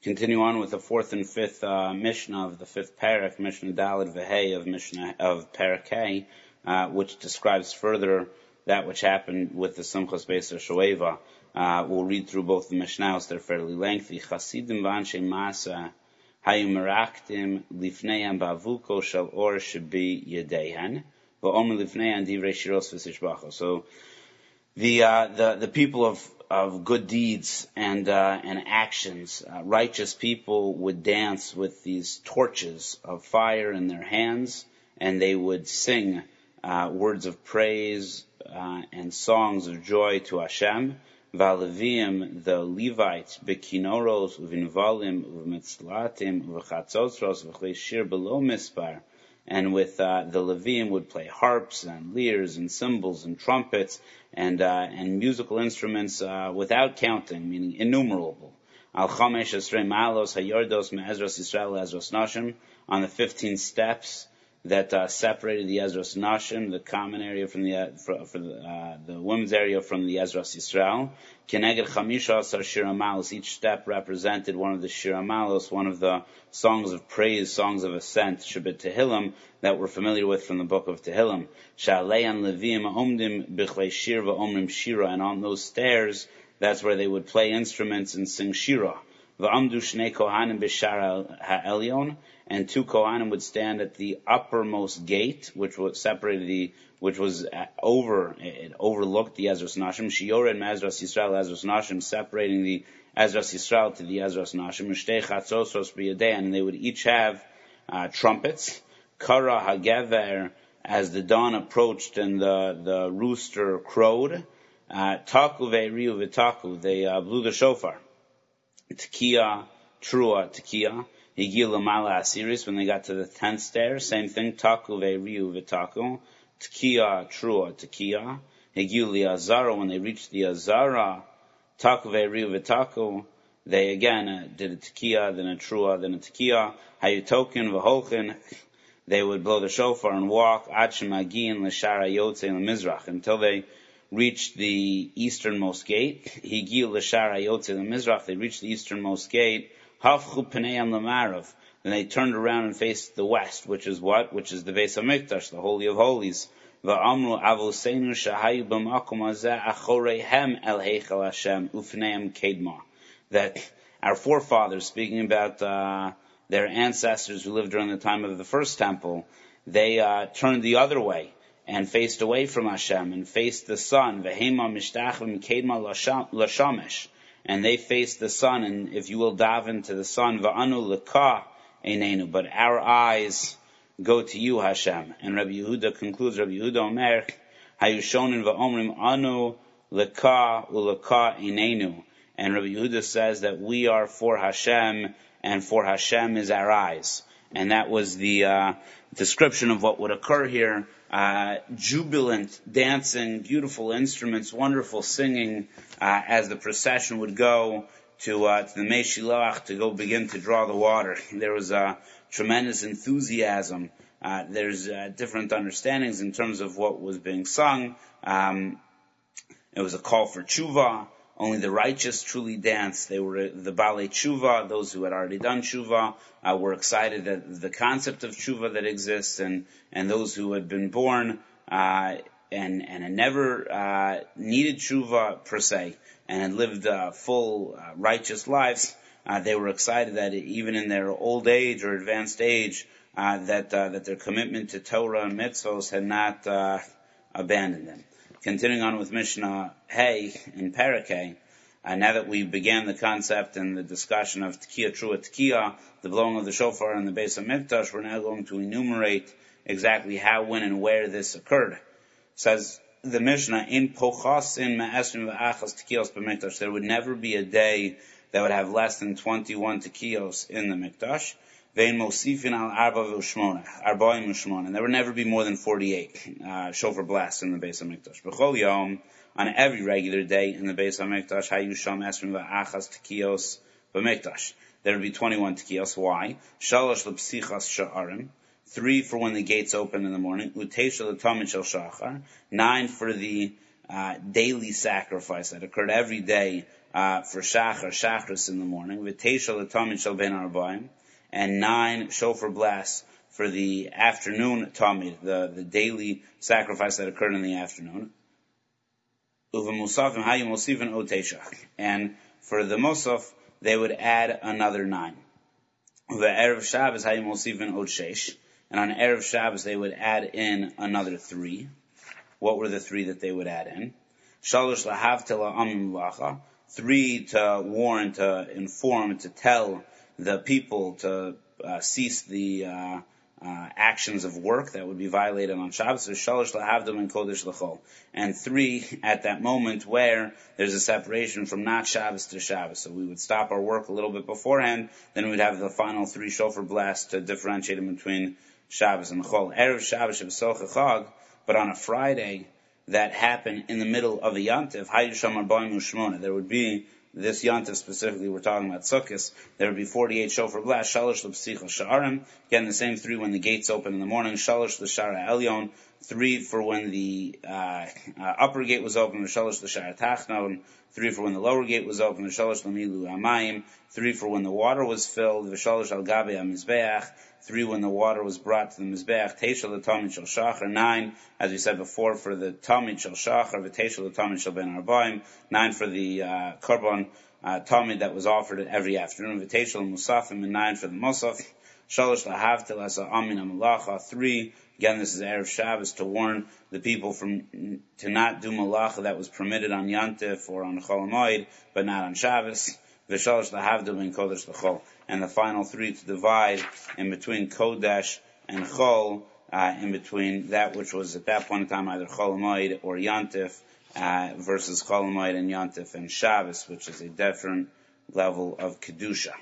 Continue on with the fourth and fifth uh, Mishnah of the fifth parak, Mishnah Dalid Vehei of Mishnah of Parak uh, which describes further that which happened with the Simchas Beis Shoeva. Uh, we'll read through both the Mishnahs; they're fairly lengthy. Chasidim v'anshe masa hayu meraktim lifneiam bavuko shel or shebi yedeihan v'omer lifneiam divrei shiros v'sishbacha. So the uh, the the people of of good deeds and uh, and actions. Uh, righteous people would dance with these torches of fire in their hands, and they would sing uh, words of praise uh, and songs of joy to Hashem. Valevim, the Levites, bekinoros, uvinvalim, uvimetzlatim, uvichatzotros, v'chlei shir below mispar and with uh, the Levim would play harps and lyres and cymbals and trumpets and uh, and musical instruments uh, without counting, meaning innumerable. Al Chamesh Esrei Malos Hayordos Me'ezras Yisrael Ezras Nashim on the 15 steps that uh, separated the Ezras Nashim, the common area from the for, for the, uh, the, women's area from the Ezras Yisrael. Keneged Chamisha Asar Shiramalos. Each step represented one of the Shiramalos, one of the songs of praise, songs of ascent, Shabbat Tehillim, that we're familiar with from the book of Tehillim. Shalei an Levim Omdim Bichlei Shir Omrim Shira, and on those stairs, that's where they would play instruments and sing Shira. V'amdu shnei kohanim ha'elyon, and two kohanim would stand at the uppermost gate, which was separated the, which was over, it overlooked the Ezras Nashim. And Ezras Yisrael, Ezras Nashim, separating the Ezras Yisrael to the Ezras Nashim. Mishtei chatzosos b'yadein, and they would each have uh, trumpets. Kara hagever, as the dawn approached and the, the rooster crowed. Uh, taku ve'riu v'taku, they uh, blew the shofar. Tekiah, Trua, Tekiah. Higil Lamala Asiris, when they got to the tenth stair, same thing, Taku Ve Riu Vitaku. Tekiah, Trua, Tekiah. Higil Azara, when they reached the Azara, Taku Ve Riu Vitaku. They again uh, did a Tekiah, then a Trua, then a Tekiah. Hayutokin, Vaholkin. They would blow the shofar and walk, Achimagin, Lashara Yotze, Mizrach, until they reached the easternmost gate. Higil l'shar ayotze mizrach. They reached the easternmost gate. Hafchu pneim lamarav. Then they turned around and faced the west, which is what? Which is the Beis Hamikdash, the Holy of Holies. Va'amru avoseinu shahayu b'makom hazeh el heichel Hashem ufneim kedma. That our forefathers, speaking about uh, their ancestors who lived during the time of the first temple, they uh, turned the other way and faced away from Hashem and faced the sun, vehema mishtachim kedma lashamesh, and they faced the sun, and if you will daven to the sun, va'anu leka einenu, but our eyes go to you, Hashem. And Rabbi Yehuda concludes, Rabbi Yehuda Omer, hayushonin va'omrim anu leka uleka einenu. And Rabbi Yehuda says that we are for Hashem, and for Hashem is our eyes. And that was the uh, description of what would occur here jubilant dancing, beautiful instruments, wonderful singing uh, as the procession would go to, uh, to the Meshilach to go begin to draw the water. There was a tremendous enthusiasm. Uh, there's uh, different understandings in terms of what was being sung. Um, it was a call for tshuva. Only the righteous truly danced. They were the Bale Tshuva, those who had already done Tshuva, uh, were excited at the concept of Tshuva that exists, and, and those who had been born, uh, and, and had never, uh, needed Tshuva per se, and had lived, uh, full, uh, righteous lives, uh, they were excited that even in their old age or advanced age, that, that their commitment to Torah and mitzvos had not, abandoned them continuing on with Mishnah Hey in Parakeh, uh, now that we began the concept and the discussion of Tekiah Trua Tekiah, the blowing of the shofar and the Beis Hamikdash, we're now going to enumerate exactly how, when, and where this occurred. says the Mishnah, in Pochas in Ma'esrim V'achas Tekiyos B'Mikdash, there would never be a day that would have less than 21 Tekiyos in the Mikdash. Vein Mosifin al Arba Arbaim. And there would never be more than 48 uh, shofar blasts in the Beis Hamikdash. B'chol Yom, on every regular day in the Beis Hamikdash. There would be 21 Tekios. Why? Shalosh. Three for when the gates open in the morning. Utesha L'Tamid Shel Shachar. Nine for the uh, daily sacrifice that occurred every day uh, for Shachar, Shachris in the morning, V'teisha l'tamid shel ben arbaim, and nine shofar blasts for the afternoon tamid, the, the daily sacrifice that occurred in the afternoon. And for the Musaf, they would add another nine. And on Erev Shabbos, they would add in another three. What were the three that they would add in? Shalosh lahavtela amim lacha. Three to warn, to inform, to tell the people to uh, cease the uh, uh, actions of work that would be violated on Shabbos. Shalosh and kodesh lachol. And three at that moment where there's a separation from not Shabbos to Shabbos. So we would stop our work a little bit beforehand. Then we'd have the final three shofar blasts to differentiate them between Shabbos and Chol. Erev Shabbos Shabbat Chag. But on a Friday, that happened in the middle of a Yantiv. There would be this Yantiv specifically, we're talking about Sukkot, there would be 48 shofar blast, Shalosh L'Psicha Sha'arim, again the same three when the gates open in the morning, Shalosh L'Shara Elyon, three for when the uh, uh, upper gate was open, Shalosh L'Shara Tachnon, three for when the lower gate was open, Shalosh L'Milu Amayim, three for when the water was filled, Shalosh Al Gabi HaMizbeach, three when the water was brought to the Mizbeach, Teishel the Tamid Shel Shachar, nine, as we said before, for the Tamid Shel Shachar, the Tamid Shel Ben Arbaim, nine for the uh, Korban uh, Tamid that was offered every afternoon, V'Teishel Musafim, and nine for the Musaf, Shalosh Lahavtel Asa Amin Amalacha, three, again this is Erev Shabbos, to warn the people from, to not do Malacha that was permitted on Yantif or on Cholamoid, but not on Shabbos, Kodesh and the final three to divide in between Kodesh and Chol, uh, in between that which was at that point in time either Cholamoid or Yantif, uh, versus Cholamoid and Yantif and Shabbos, which is a different level of Kedusha.